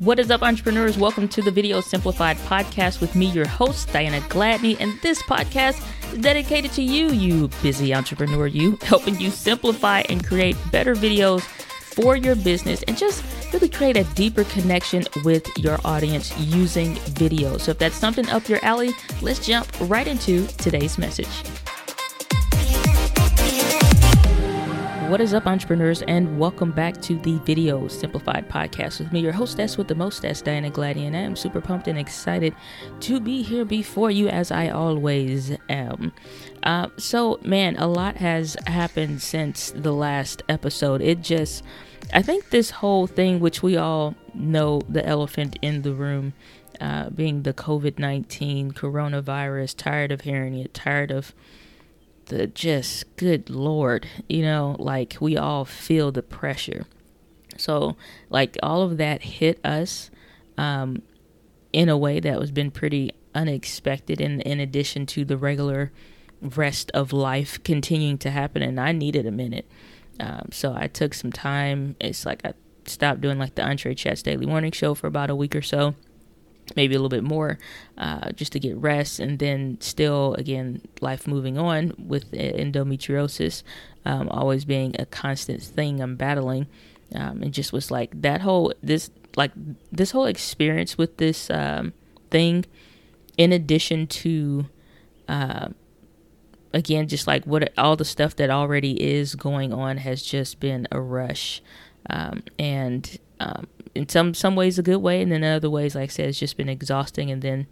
What is up, entrepreneurs? Welcome to the Video Simplified podcast with me, your host, Diana Gladney. And this podcast is dedicated to you, you busy entrepreneur, you, helping you simplify and create better videos for your business and just really create a deeper connection with your audience using video. So, if that's something up your alley, let's jump right into today's message. What is up, entrepreneurs, and welcome back to the Video Simplified podcast with me, your hostess with the mostess, Diana Gladney, and I am super pumped and excited to be here before you, as I always am. Uh, so, man, a lot has happened since the last episode. It just, I think this whole thing, which we all know, the elephant in the room, uh, being the COVID 19 coronavirus, tired of hearing it, tired of the just good lord you know like we all feel the pressure. So like all of that hit us um in a way that was been pretty unexpected in in addition to the regular rest of life continuing to happen and i needed a minute. Um, so i took some time. It's like i stopped doing like the Entre Chats daily morning show for about a week or so maybe a little bit more uh, just to get rest. And then still again life moving on with endometriosis um, always being a constant thing i'm battling. Um, and just was like that whole this like this whole experience with this um, thing in addition to uh, again just like what all the stuff that already is going on has just been a rush. Um, and um, in some some ways a good way, and then other ways, like I said, it's just been exhausting, and then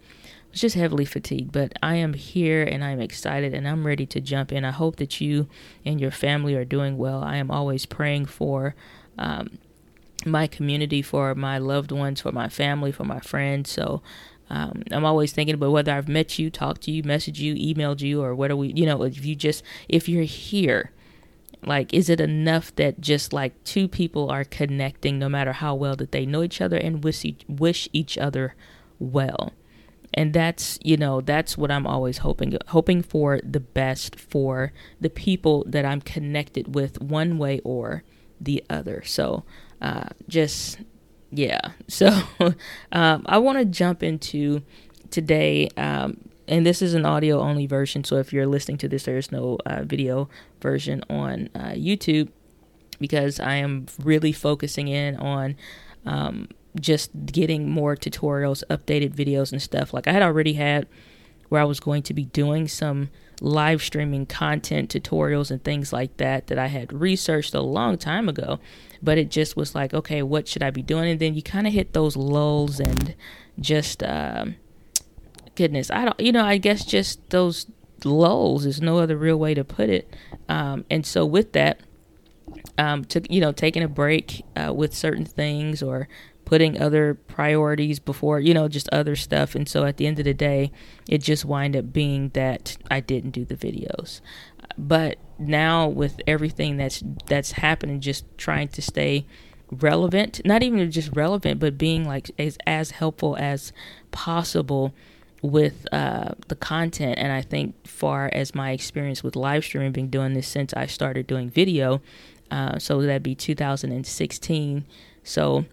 it's just heavily fatigued. But I am here, and I'm excited, and I'm ready to jump in. I hope that you and your family are doing well. I am always praying for. Um, my community, for my loved ones, for my family, for my friends. So um, I'm always thinking about whether I've met you, talked to you, messaged you, emailed you, or whether we, you know, if you just, if you're here, like, is it enough that just like two people are connecting no matter how well that they know each other and wish each, wish each other well? And that's, you know, that's what I'm always hoping hoping for the best for the people that I'm connected with one way or the other. So, uh, just yeah. So, um, I want to jump into today um, and this is an audio only version. So if you're listening to this, there's no uh, video version on uh, YouTube because I am really focusing in on um, just getting more tutorials, updated videos, and stuff. Like I had already had where I was going to be doing some live streaming content tutorials and things like that that I had researched a long time ago. But it just was like, okay, what should I be doing? And then you kind of hit those lulls and just. Um, goodness, I don't, you know, I guess just those lulls is no other real way to put it. Um, and so with that, um, to, you know, taking a break uh, with certain things or putting other priorities before, you know, just other stuff. And so at the end of the day, it just wind up being that I didn't do the videos. But now with everything that's that's happening, just trying to stay relevant, not even just relevant, but being like as as helpful as possible with uh, the content. And I think, far as my experience with live streaming, been doing this since I started doing video, uh, so that'd be 2016. So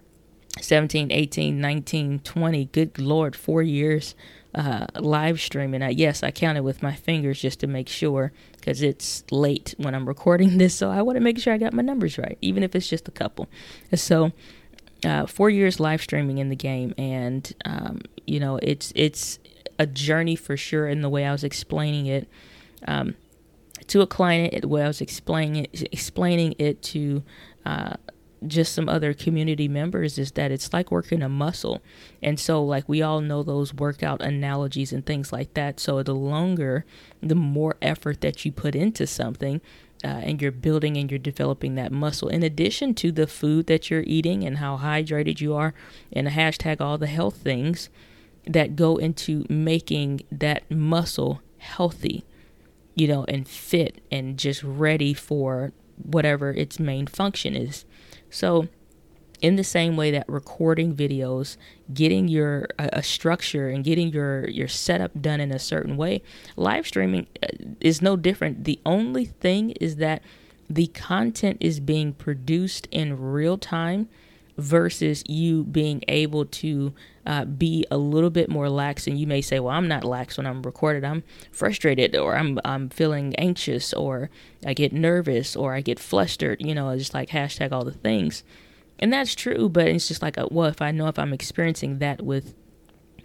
17, 18, 19, 20, good Lord, four years uh, live streaming. I, yes, I counted with my fingers just to make sure because it's late when I'm recording this. So I want to make sure I got my numbers right, even if it's just a couple. So, uh, four years live streaming in the game, and um, you know, it's it's a journey for sure in the way I was explaining it um, to a client, the way I was explaining it, explaining it to uh, just some other community members is that it's like working a muscle. And so, like, we all know those workout analogies and things like that. So, the longer, the more effort that you put into something, uh, and you're building and you're developing that muscle in addition to the food that you're eating and how hydrated you are and hashtag all the health things that go into making that muscle healthy, you know, and fit and just ready for whatever its main function is. So, in the same way that recording videos, getting your a, structure and getting your your setup done in a certain way, live streaming uh, is no different. The only thing is that the content is being produced in real time versus you being able to uh, be a little bit more lax. And you may say, well, I'm not lax when I'm recorded. I'm frustrated or I'm, I'm feeling anxious or I get nervous or I get flustered, you know, just like hashtag all the things. And that's true, but it's just like, a, well, if I know if I'm experiencing that with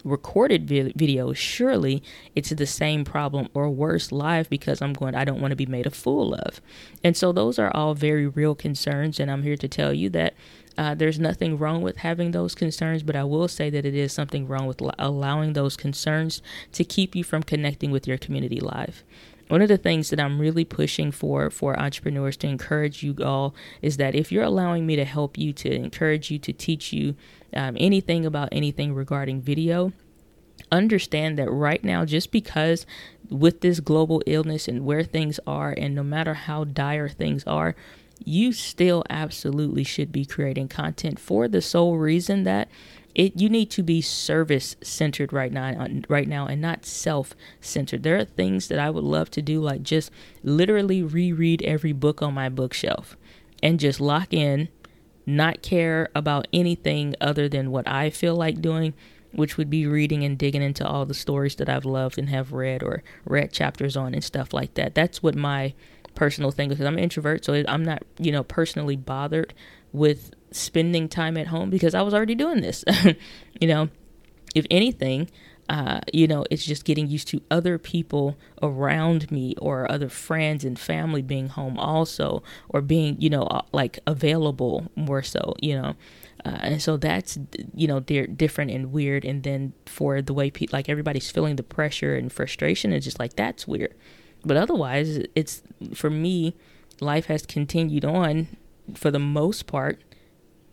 recorded vi- video, surely it's the same problem or worse live because I'm going, I don't want to be made a fool of. And so those are all very real concerns. And I'm here to tell you that uh, there's nothing wrong with having those concerns, but I will say that it is something wrong with allowing those concerns to keep you from connecting with your community live. One of the things that I'm really pushing for for entrepreneurs to encourage you all is that if you're allowing me to help you, to encourage you, to teach you um, anything about anything regarding video, understand that right now, just because with this global illness and where things are, and no matter how dire things are, you still absolutely should be creating content for the sole reason that it you need to be service centered right now uh, right now and not self centered there are things that i would love to do like just literally reread every book on my bookshelf and just lock in not care about anything other than what i feel like doing which would be reading and digging into all the stories that i've loved and have read or read chapters on and stuff like that. That's what my personal thing because i'm an introvert so i'm not you know personally bothered with spending time at home because I was already doing this. you know, if anything, uh, you know, it's just getting used to other people around me or other friends and family being home also, or being, you know, like available more so, you know. Uh, and so that's, you know, they're different and weird. And then for the way people, like everybody's feeling the pressure and frustration, it's just like, that's weird. But otherwise, it's for me, life has continued on for the most part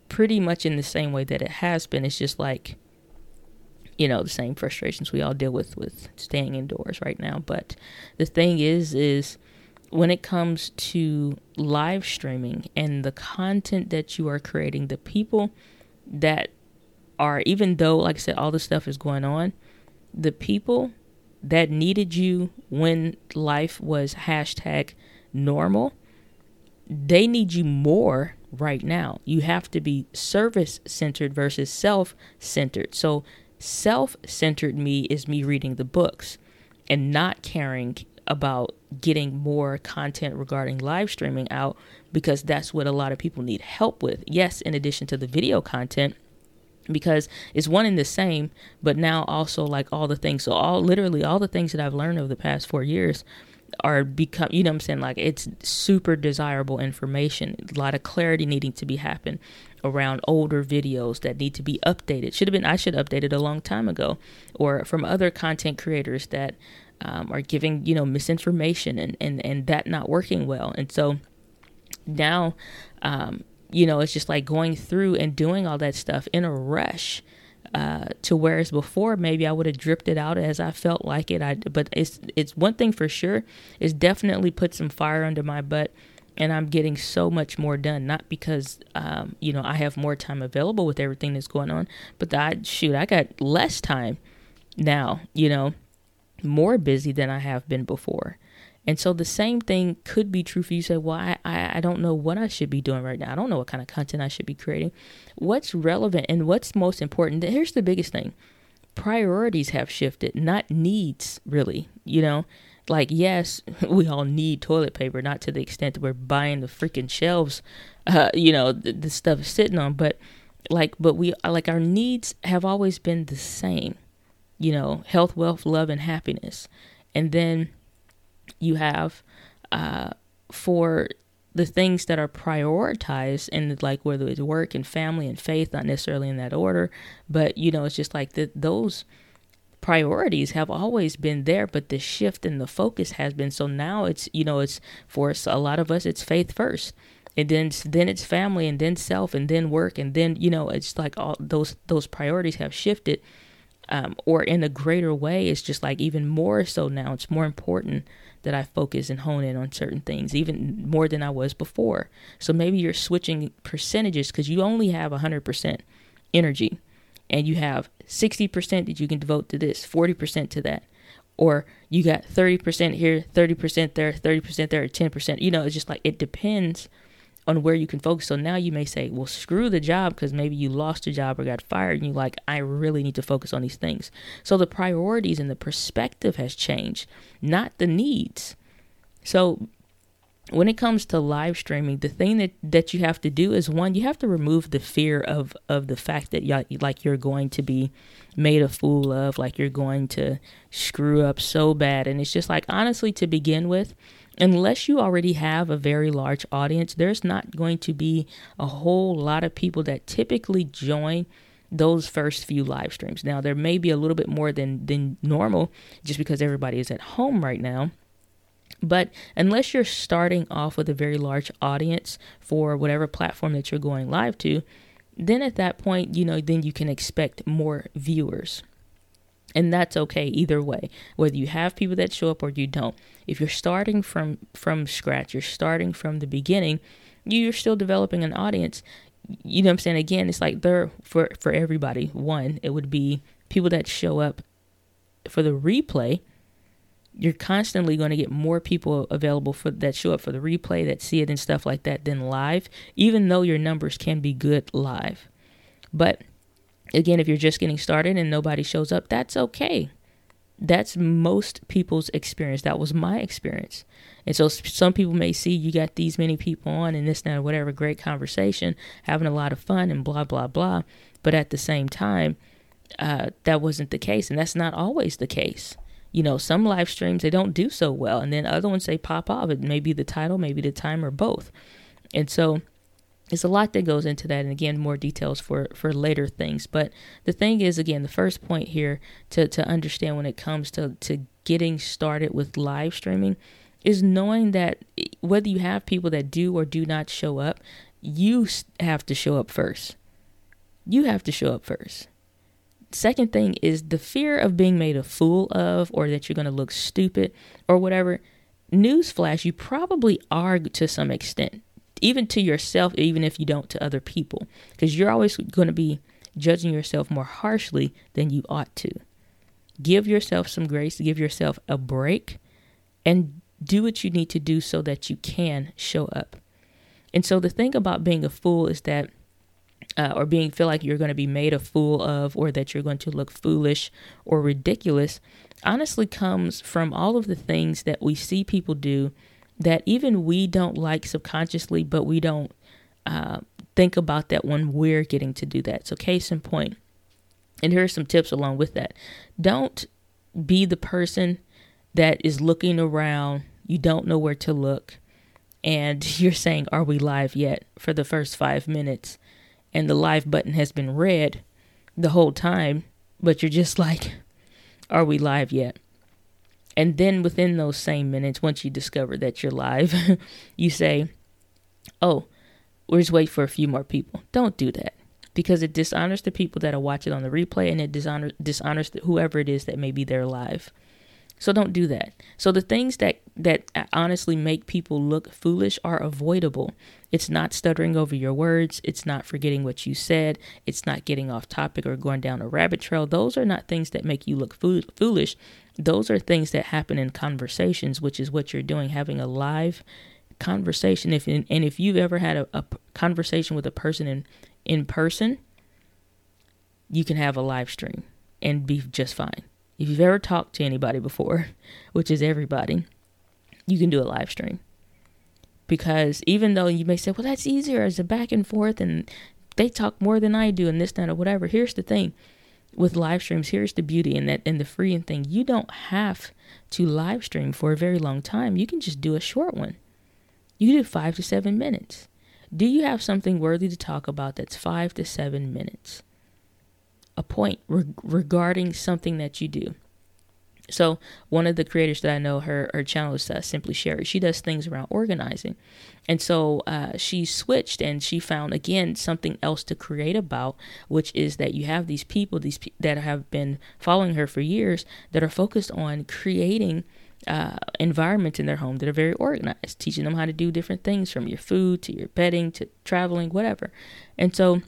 pretty much in the same way that it has been. It's just like, you know, the same frustrations we all deal with with staying indoors right now. But the thing is, is when it comes to live streaming and the content that you are creating, the people that are, even though, like I said, all this stuff is going on, the people that needed you when life was hashtag normal, they need you more right now. You have to be service centered versus self centered. So, self centered me is me reading the books and not caring about getting more content regarding live streaming out because that's what a lot of people need help with. Yes, in addition to the video content, because it's one and the same, but now also like all the things. So, all literally all the things that I've learned over the past four years are become you know I'm saying? Like it's super desirable information. A lot of clarity needing to be happen around older videos that need to be updated. Should have been I should update it a long time ago. Or from other content creators that um, are giving you know misinformation and, and and that not working well. And so now um, you know it's just like going through and doing all that stuff in a rush uh, to whereas before maybe I would have dripped it out as I felt like it. I but it's it's one thing for sure. It's definitely put some fire under my butt, and I'm getting so much more done. Not because um, you know I have more time available with everything that's going on, but I shoot I got less time now. You know, more busy than I have been before. And so the same thing could be true for you. Say, well, I, I, I don't know what I should be doing right now. I don't know what kind of content I should be creating. What's relevant and what's most important? Here's the biggest thing priorities have shifted, not needs, really. You know, like, yes, we all need toilet paper, not to the extent that we're buying the freaking shelves, uh, you know, the, the stuff is sitting on, but like, but we, like, our needs have always been the same, you know, health, wealth, love, and happiness. And then, you have uh, for the things that are prioritized and like whether it's work and family and faith not necessarily in that order but you know it's just like that those priorities have always been there but the shift in the focus has been so now it's you know it's for us, a lot of us it's faith first and then then it's family and then self and then work and then you know it's like all those those priorities have shifted um, or in a greater way it's just like even more so now it's more important that I focus and hone in on certain things, even more than I was before. So maybe you're switching percentages because you only have 100% energy and you have 60% that you can devote to this, 40% to that. Or you got 30% here, 30% there, 30% there, 10%. You know, it's just like it depends on where you can focus. So now you may say, well, screw the job because maybe you lost a job or got fired, and you're like, I really need to focus on these things. So the priorities and the perspective has changed, not the needs. So when it comes to live streaming, the thing that, that you have to do is one, you have to remove the fear of of the fact that you like you're going to be made a fool of, like you're going to screw up so bad. And it's just like honestly, to begin with, unless you already have a very large audience, there's not going to be a whole lot of people that typically join those first few live streams. Now there may be a little bit more than than normal just because everybody is at home right now but unless you're starting off with a very large audience for whatever platform that you're going live to, then at that point, you know, then you can expect more viewers. And that's okay either way, whether you have people that show up or you don't. If you're starting from from scratch, you're starting from the beginning, you're still developing an audience. You know what I'm saying? Again, it's like there for for everybody. One, it would be people that show up for the replay you're constantly going to get more people available for that show up for the replay that see it and stuff like that than live even though your numbers can be good live but again if you're just getting started and nobody shows up that's okay. That's most people's experience. That was my experience. And so some people may see you got these many people on and this and whatever great conversation having a lot of fun and blah blah blah. But at the same time uh, that wasn't the case. And that's not always the case. You know, some live streams they don't do so well, and then other ones they pop off. It may be the title, maybe the time, or both. And so it's a lot that goes into that, and again, more details for for later things. But the thing is, again, the first point here to to understand when it comes to to getting started with live streaming is knowing that eh, whether you have people that do or do not show up, you have to show up first. You have to show up first second thing is the fear of being made a fool of or that you're going to look stupid or whatever. Newsflash, you probably are to some extent, even to yourself, even if you don't to other people, because you're always going to be judging yourself more harshly than you ought to. Give yourself some grace, give yourself a break, and do what you need to do so that you can show up. And so the thing about being a fool is that uh, or being feel like you're going to be made a fool of or that you're going to look foolish or ridiculous honestly comes from all of the things that we see people do that even we don't like subconsciously but we don't uh, think about that when we're getting to do that. So case in point and here are some tips along with that. Don't be the person that is looking around. You don't know where to look. And you're saying are we live yet? For the first five minutes and the live button has been red the whole time, but you're just like, are we live yet? And then within those same minutes, once you discover that you're live, you say, oh, we'll just wait for a few more people. Don't do that because it dishonors the people that are watching on the replay and it dishonors, dishonors whoever it is that may be there live. So don't do that. So the things that that uh, honestly make people look foolish are avoidable. It's not stuttering over your words, it's not forgetting what you said, it's not getting off topic or going down a rabbit trail. Those are not things that make you look fo- foolish. Those are things that happen in conversations, which is what you're doing having a live conversation if and if you've ever had a, a conversation with a person in in person, you can have a live stream and be just fine. If you've ever talked to anybody before, which is everybody, you can do a live stream. Because even though you may say, well, that's easier as a back and forth and they talk more than I do and this, that, or whatever. Here's the thing with live streams, here's the beauty in that and the freeing thing. You don't have to live stream for a very long time. You can just do a short one. You do five to seven minutes. Do you have something worthy to talk about that's five to seven minutes? a point re- regarding something that you do. So one of the creators that I know, her her channel is uh, Simply Sherry. She does things around organizing, and so uh, she switched and she found again something else to create about, which is that you have these people, these pe- that have been following her for years, that are focused on creating uh, environments in their home that are very organized, teaching them how to do different things from your food to your bedding to traveling, whatever. And so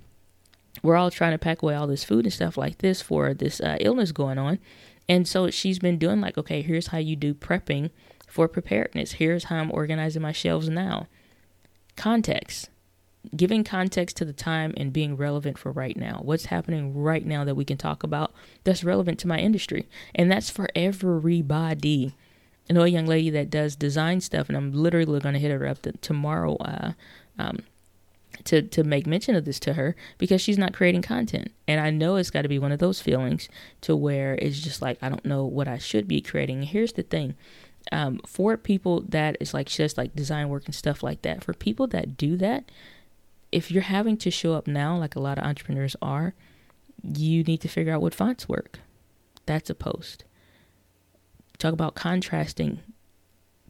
we're all trying to pack away all this food and stuff like this for this uh, illness going on. And so she's been doing like, okay, here's how you do prepping for preparedness. Here's how I'm organizing my shelves now. context giving context to the time and being relevant for right now. What's happening right now that we can talk about that's relevant to my industry. And that's for everybody. I know a young lady that does design stuff, and I'm literally going to hit her up tomorrow uh, um, to, to make mention of this to her because she's not creating content. And I know it's got to be one of those feelings to where it's just like, I don't know what I should be creating. Here's the thing um, for people that is like just like design work and stuff like that, for people that do that, if you're having to show up now, like a lot of entrepreneurs are, you need to figure out what fonts work. That's a post. Talk about contrasting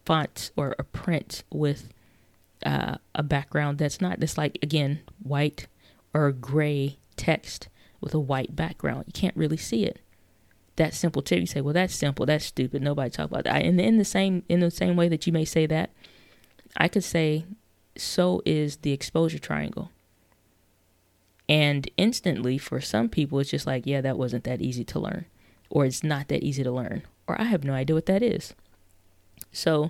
fonts or a print with uh, a background that's not just like again white or gray text with a white background. You can't really see it. That simple tip. You say, well, that's simple. That's stupid. Nobody talk about that. And in the same in the same way that you may say that, I could say so is the exposure triangle. And instantly, for some people, it's just like, yeah, that wasn't that easy to learn, or it's not that easy to learn, or I have no idea what that is. So,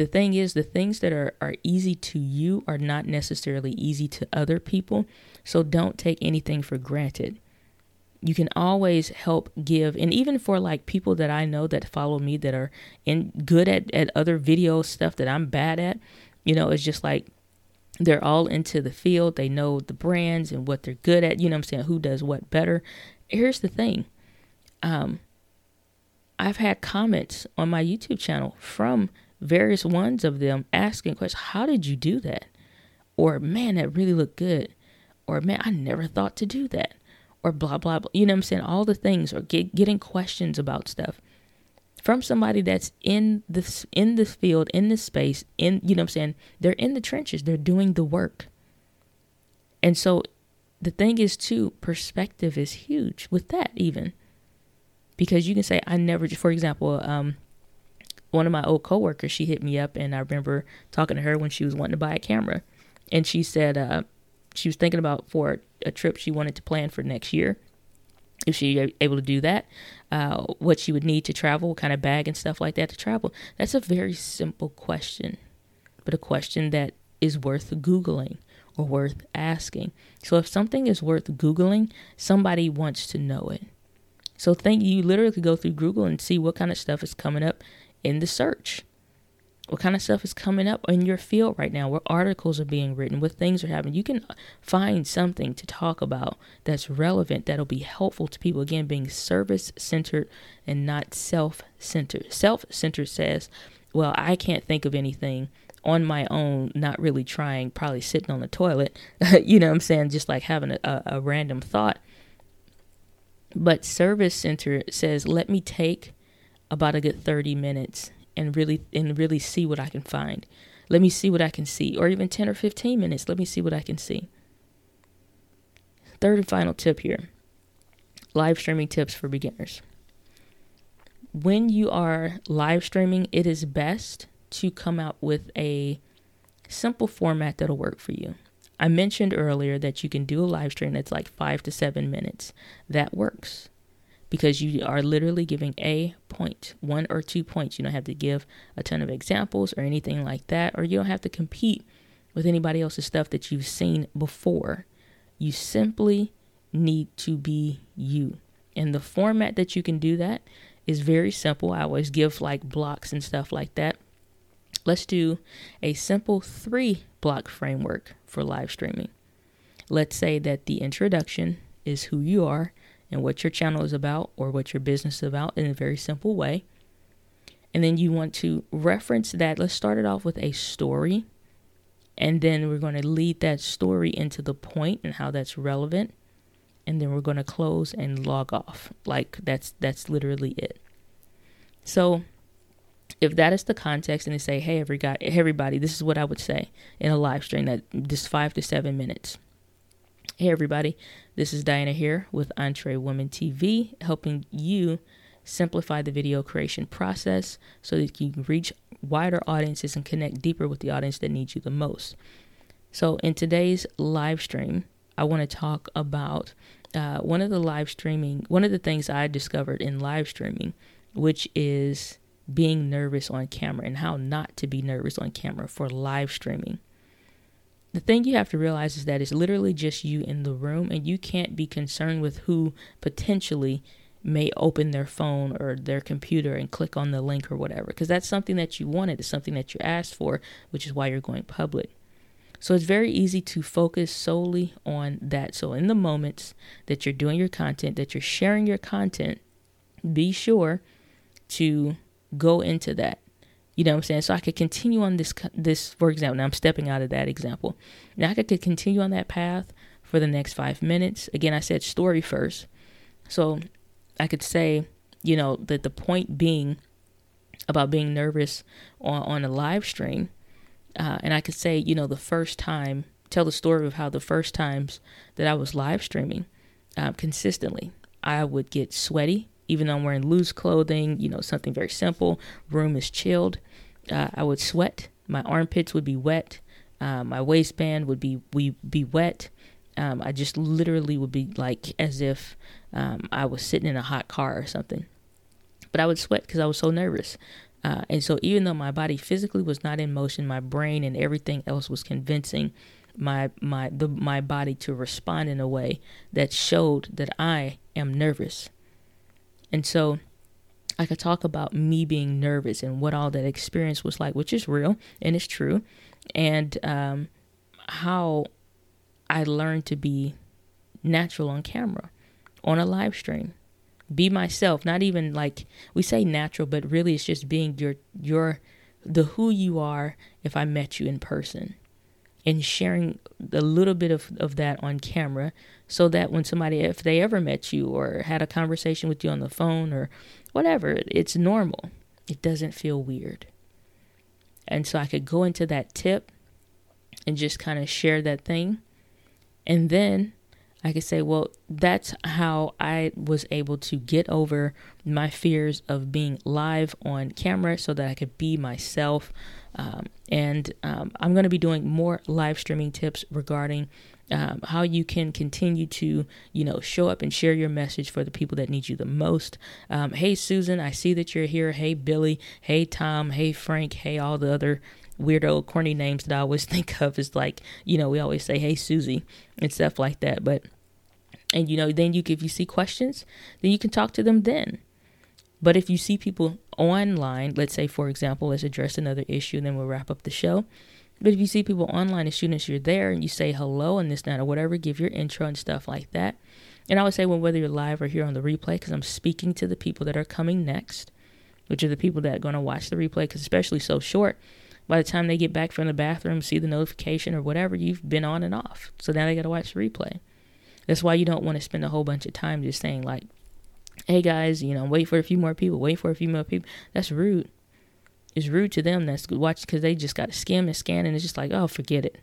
the thing is, the things that are, are easy to you are not necessarily easy to other people. So, don't take anything for granted. You can always help give, and even for like people that I know that follow me that are in good at, at other video stuff that I'm bad at, you know, it's just like they're all into the field. They know the brands and what they're good at. You know I'm saying? Who does what better. Here's the thing. Um, I've had comments on my YouTube channel from various ones of them asking questions. How did you do that? Or man, that really looked good. Or man, I never thought to do that. Or blah blah blah. You know what I'm saying? All the things or get, getting questions about stuff from somebody that's in this in this field in this space in you know what i'm saying they're in the trenches they're doing the work and so the thing is too perspective is huge with that even because you can say i never for example um one of my old coworkers she hit me up and i remember talking to her when she was wanting to buy a camera and she said uh she was thinking about for a trip she wanted to plan for next year if she able to do that, uh, what she would need to travel, what kind of bag and stuff like that to travel. That's a very simple question, but a question that is worth Googling or worth asking. So if something is worth Googling, somebody wants to know it. So think you literally could go through Google and see what kind of stuff is coming up in the search what kind of stuff is coming up in your field right now, what articles are being written, what things are happening. You can find something to talk about that's relevant, that'll be helpful to people. Again, being service centered and not self centered. Self centered says, well, I can't think of anything on my own, not really trying, probably sitting on the toilet, you know what I'm saying? Just like having a, a, random thought. But service center says, let me take about a good 30 minutes and really and really see what I can find. Let me see what I can see or even 10 or 15 minutes. Let me see what I can see. Third and final tip here. Live streaming tips for beginners. When you are live streaming, it is best to come out with a simple format that'll work for you. I mentioned earlier that you can do a live stream that's like five to seven minutes. That works because you are literally giving a point, one or two points. You don't have to give a ton of examples or anything like that, or you don't have to compete with anybody else's stuff that you've seen before. You simply need to be you. And the format that you can do that is very simple. I always give like blocks and stuff like that. Let's do a simple three block framework for live streaming. Let's say that the introduction is who you are and what your channel is about or what your business is about in a very simple way. And then you want to reference that. Let's start it off with a story. And then we're going to lead that story into the point and how that's relevant. And then we're going to close and log off. Like that's that's literally it. So if that is the context and they say, hey, every guy, everybody, this is what I would say in a live stream that just five to seven minutes. Hey, everybody, this is Diana here with Entre Women TV, helping you simplify the video creation process so that you can reach wider audiences and connect deeper with the audience that needs you the most. So, in today's live stream, I want to talk about uh, one of the live streaming, one of the things I discovered in live streaming, which is being nervous on camera and how not to be nervous on camera for live streaming. The thing you have to realize is that it's literally just you in the room, and you can't be concerned with who potentially may open their phone or their computer and click on the link or whatever, because that's something that you wanted, it's something that you asked for, which is why you're going public. So it's very easy to focus solely on that. So in the moments that you're doing your content, that you're sharing your content, be sure to go into that. You know what I'm saying? So I could continue on this this for example. Now I'm stepping out of that example. Now I could continue on that path for the next five minutes. Again, I said story first. So I could say, you know, that the point being about being nervous on, on a live stream uh, and I could say, you know, the first time, tell the story of how the first times that I was live streaming uh, consistently, I would get sweaty, even though I'm wearing loose clothing, you know, something very simple. Room is chilled. Uh, I would sweat. My armpits would be wet. Uh, my waistband would be we be wet. Um, I just literally would be like as if um, I was sitting in a hot car or something. But I would sweat because I was so nervous. Uh, and so, even though my body physically was not in motion, my brain and everything else was convincing my my the, my body to respond in a way that showed that I am nervous. And so, I could talk about me being nervous and what all that experience was like, which is real and it's true, and um, how I learned to be natural on camera, on a live stream be myself not even like we say natural but really it's just being your your the who you are if i met you in person. And sharing a little bit of, of that on camera so that when somebody if they ever met you or had a conversation with you on the phone or whatever it's normal. It doesn't feel weird. And so i could go into that tip and just kind of share that thing. And then I could say, well, that's how I was able to get over my fears of being live on camera so that I could be myself. Um, and um, I'm going to be doing more live streaming tips regarding um, how you can continue to, you know, show up and share your message for the people that need you the most. Um, hey, Susan, I see that you're here. Hey, Billy. Hey, Tom. Hey, Frank. Hey, all the other weirdo, corny names that I always think of is like, you know, we always say, hey, Susie, and stuff like that. But, and, you know, then you, if you see questions, then you can talk to them then. But if you see people online, let's say, for example, let's address another issue and then we'll wrap up the show. But if you see people online as soon as you're there and you say hello and this, that, or whatever, give your intro and stuff like that. And I would say, well, whether you're live or here on the replay, because I'm speaking to the people that are coming next, which are the people that are going to watch the replay, because especially so short, by the time they get back from the bathroom, see the notification or whatever, you've been on and off. So now they got to watch the replay. That's why you don't want to spend a whole bunch of time just saying, like, hey guys, you know, wait for a few more people, wait for a few more people. That's rude. It's rude to them that's watch because they just got to skim and scan and it's just like, oh, forget it.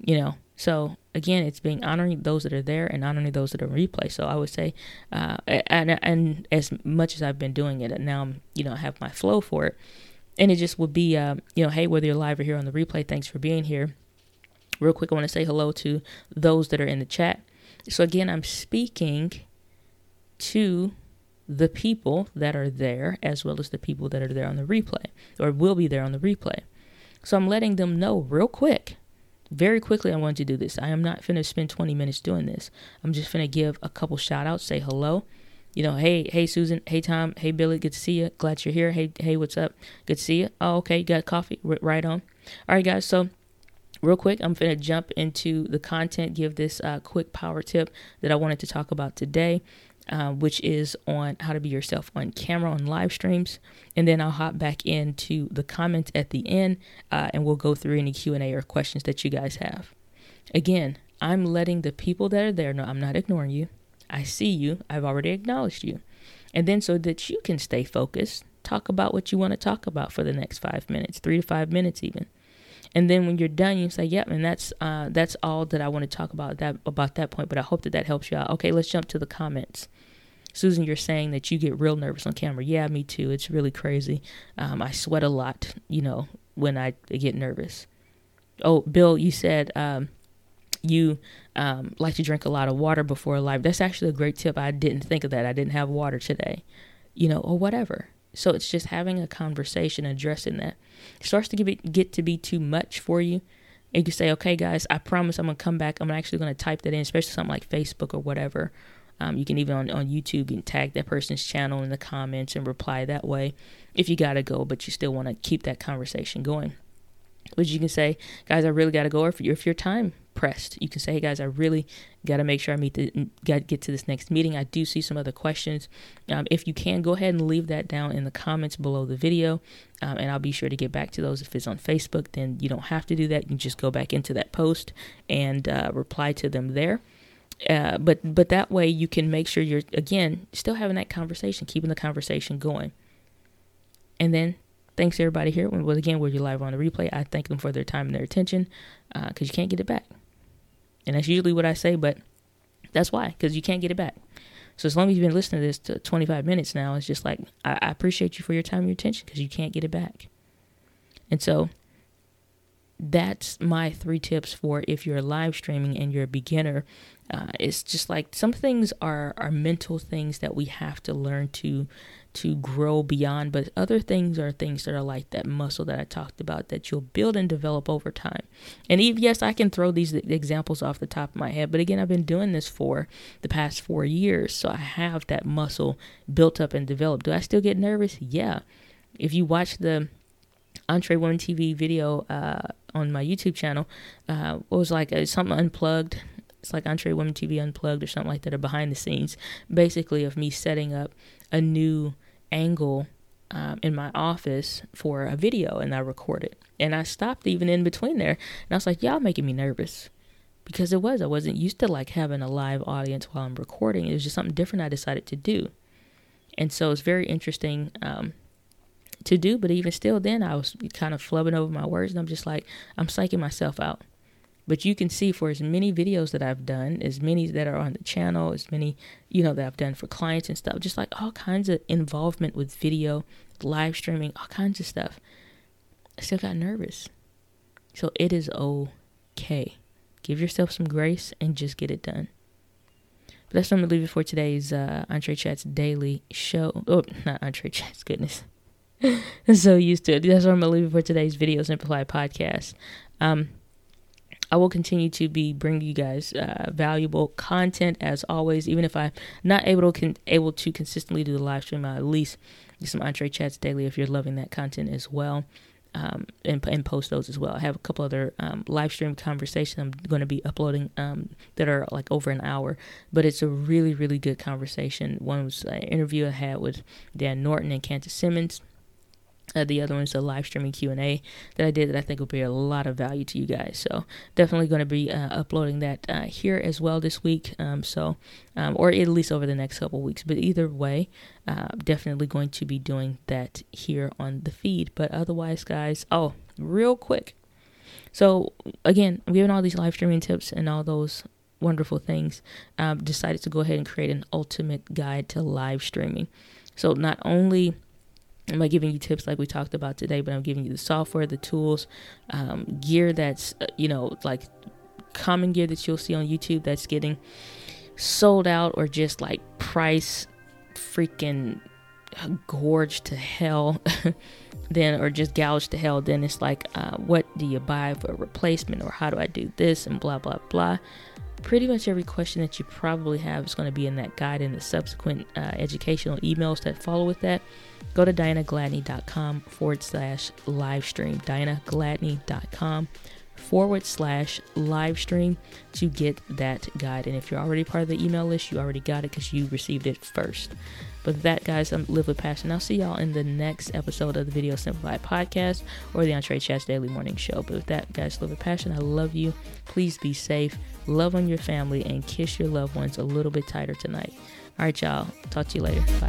You know, so again, it's being honoring those that are there and honoring those that are replay. So I would say, uh, and and as much as I've been doing it, and now I'm you know I have my flow for it and it just would be, uh, you know, hey, whether you're live or here on the replay, thanks for being here. Real quick, I want to say hello to those that are in the chat. So, again, I'm speaking to the people that are there as well as the people that are there on the replay or will be there on the replay. So, I'm letting them know real quick. Very quickly, I want to do this. I am not finna spend 20 minutes doing this. I'm just finna give a couple shout outs, say hello, you know, hey, hey, Susan, hey, Tom, hey, Billy, good to see you. Glad you're here. Hey, hey, what's up? Good to see you. Oh, okay, you got coffee? R- right on. All right, guys. So, real quick, I'm going to jump into the content, give this uh, quick power tip that I wanted to talk about today. Uh, which is on how to be yourself on camera on live streams and then i'll hop back into the comments at the end uh, and we'll go through any q&a or questions that you guys have again i'm letting the people that are there know i'm not ignoring you I see you. I've already acknowledged you. And then so that you can stay focused, talk about what you want to talk about for the next five minutes, three to five minutes even. And then when you're done, you say, "Yep," and that's uh, that's all that I want to talk about that about that point. But I hope that that helps you out. Okay, let's jump to the comments. Susan, you're saying that you get real nervous on camera. Yeah, me too. It's really crazy. Um, I sweat a lot, you know, when I get nervous. Oh, Bill, you said um, you um, like to drink a lot of water before a live, that's actually a great tip. I didn't think of that. I didn't have water today, you know, or whatever. So it's just having a conversation, addressing that. It starts to get, get to be too much for you. And you say, okay, guys, I promise I'm to come back. I'm actually to type that in, especially something like Facebook or whatever. Um, you can even on, on YouTube and tag that person's channel in the comments and reply that way if you got to go, but you still want to keep that conversation going. But you can say, guys, I really got to go. Or if, if your time pressed, you can say, hey, guys, I really got to make sure I meet the, get to this next meeting. I do see some other questions. Um, if you can, go ahead and leave that down in the comments below the video. Um, and I'll be sure to get back to those. If it's on Facebook, then you don't have to do that. You just go back into that post and uh, reply to them there. Uh, but but that way you can make sure you're again still having that conversation, keeping the conversation going. And then thanks everybody here. Well, again, we're live on the replay. I thank them for their time and their attention because uh, you can't get it back. And that's usually what I say, but that's why, because you can't get it back. So as long as you've been listening to this to 25 minutes now, it's just like, I, I appreciate you for your time and your attention because you can't get it back. And so that's my three tips for if you're live streaming and you're a beginner. Uh, it's just like some things are, are mental things that we have to learn to to grow beyond, but other things are things that are like that muscle that I talked about that you'll build and develop over time. And even, yes, I can throw these examples off the top of my head, but again, I've been doing this for the past four years, so I have that muscle built up and developed. Do I still get nervous? Yeah. If you watch the EntreWomen TV video uh, on my YouTube channel, uh, what was like uh, something unplugged. It's like EntreWomen TV Unplugged or something like that, or behind the scenes, basically of me setting up a new angle um, in my office for a video and I recorded. And I stopped even in between there. And I was like, y'all making me nervous. Because it was. I wasn't used to like having a live audience while I'm recording. It was just something different I decided to do. And so it's very interesting um, to do. But even still, then I was kind of flubbing over my words. And I'm just like, I'm psyching myself out. But you can see for as many videos that I've done, as many that are on the channel, as many, you know, that I've done for clients and stuff, just like all kinds of involvement with video, live streaming, all kinds of stuff. I still got nervous. So it is okay. Give yourself some grace and just get it done. But that's what I'm gonna leave it for today's uh, Entre Chats daily show. Oh, not Entre Chats, goodness. I'm so used to it. That's what I'm gonna leave it for today's Video Simplified podcast. Um, I will continue to be bringing you guys uh, valuable content as always. Even if I'm not able to con- able to consistently do the live stream, I'll at least do some Entre Chats daily if you're loving that content as well. Um, and, and post those as well. I have a couple other um, live stream conversations I'm going to be uploading um, that are like over an hour, but it's a really, really good conversation. One was an interview I had with Dan Norton and Candace Simmons. Uh, the other one's a live streaming Q&A that I did that I think will be a lot of value to you guys. So definitely going to be uh, uploading that uh, here as well this week. Um, so, um, or at least over the next couple weeks. But either way, uh, definitely going to be doing that here on the feed. But otherwise, guys, oh, real quick. So again, I'm giving all these live streaming tips and all those wonderful things. Um, decided to go ahead and create an ultimate guide to live streaming. So not only I'm not giving you tips like we talked about today, but I'm giving you the software, the tools, um, gear that's, uh, you know, like common gear that you'll see on YouTube that's getting sold out or just like price freaking gorged to hell. then, or just gouged to hell. Then it's like, uh, what do you buy for a replacement, or how do I do this, and blah, blah, blah pretty much every question that you probably have is going to be in that guide and the subsequent uh, educational emails that follow with that go to dianagladney.com forward slash live stream. dianagladney.com forward slash live stream to get that guide. And if you're already part of the email list, you already got it because you received it first. But that, guys, I'm Live with Passion. I'll see y'all in the next episode of the Video Simplified podcast or the Entre Chats Daily Morning Show. But with that, guys, live with passion. I love you. Please be safe. Love on your family and kiss your loved ones a little bit tighter tonight. All right, y'all. Talk to you later. Bye.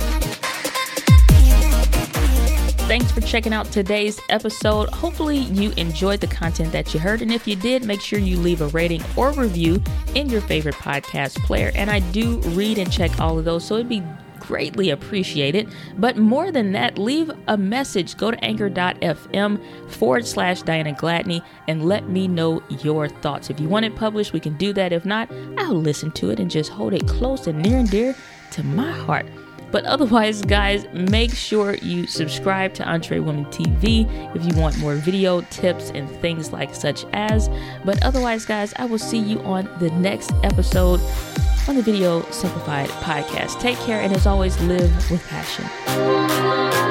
Thanks for checking out today's episode. Hopefully, you enjoyed the content that you heard. And if you did, make sure you leave a rating or review in your favorite podcast player. And I do read and check all of those, so it'd be greatly appreciate it. But more than that, leave a message. Go to anchor.fm forward slash Diana Gladney and let me know your thoughts. If you want it published, we can do that. If not, I'll listen to it and just hold it close and near and dear to my heart. But otherwise, guys, make sure you subscribe to Entree Woman TV if you want more video tips and things like such as. But otherwise, guys, I will see you on the next episode on the Video Simplified podcast. Take care, and as always, live with passion.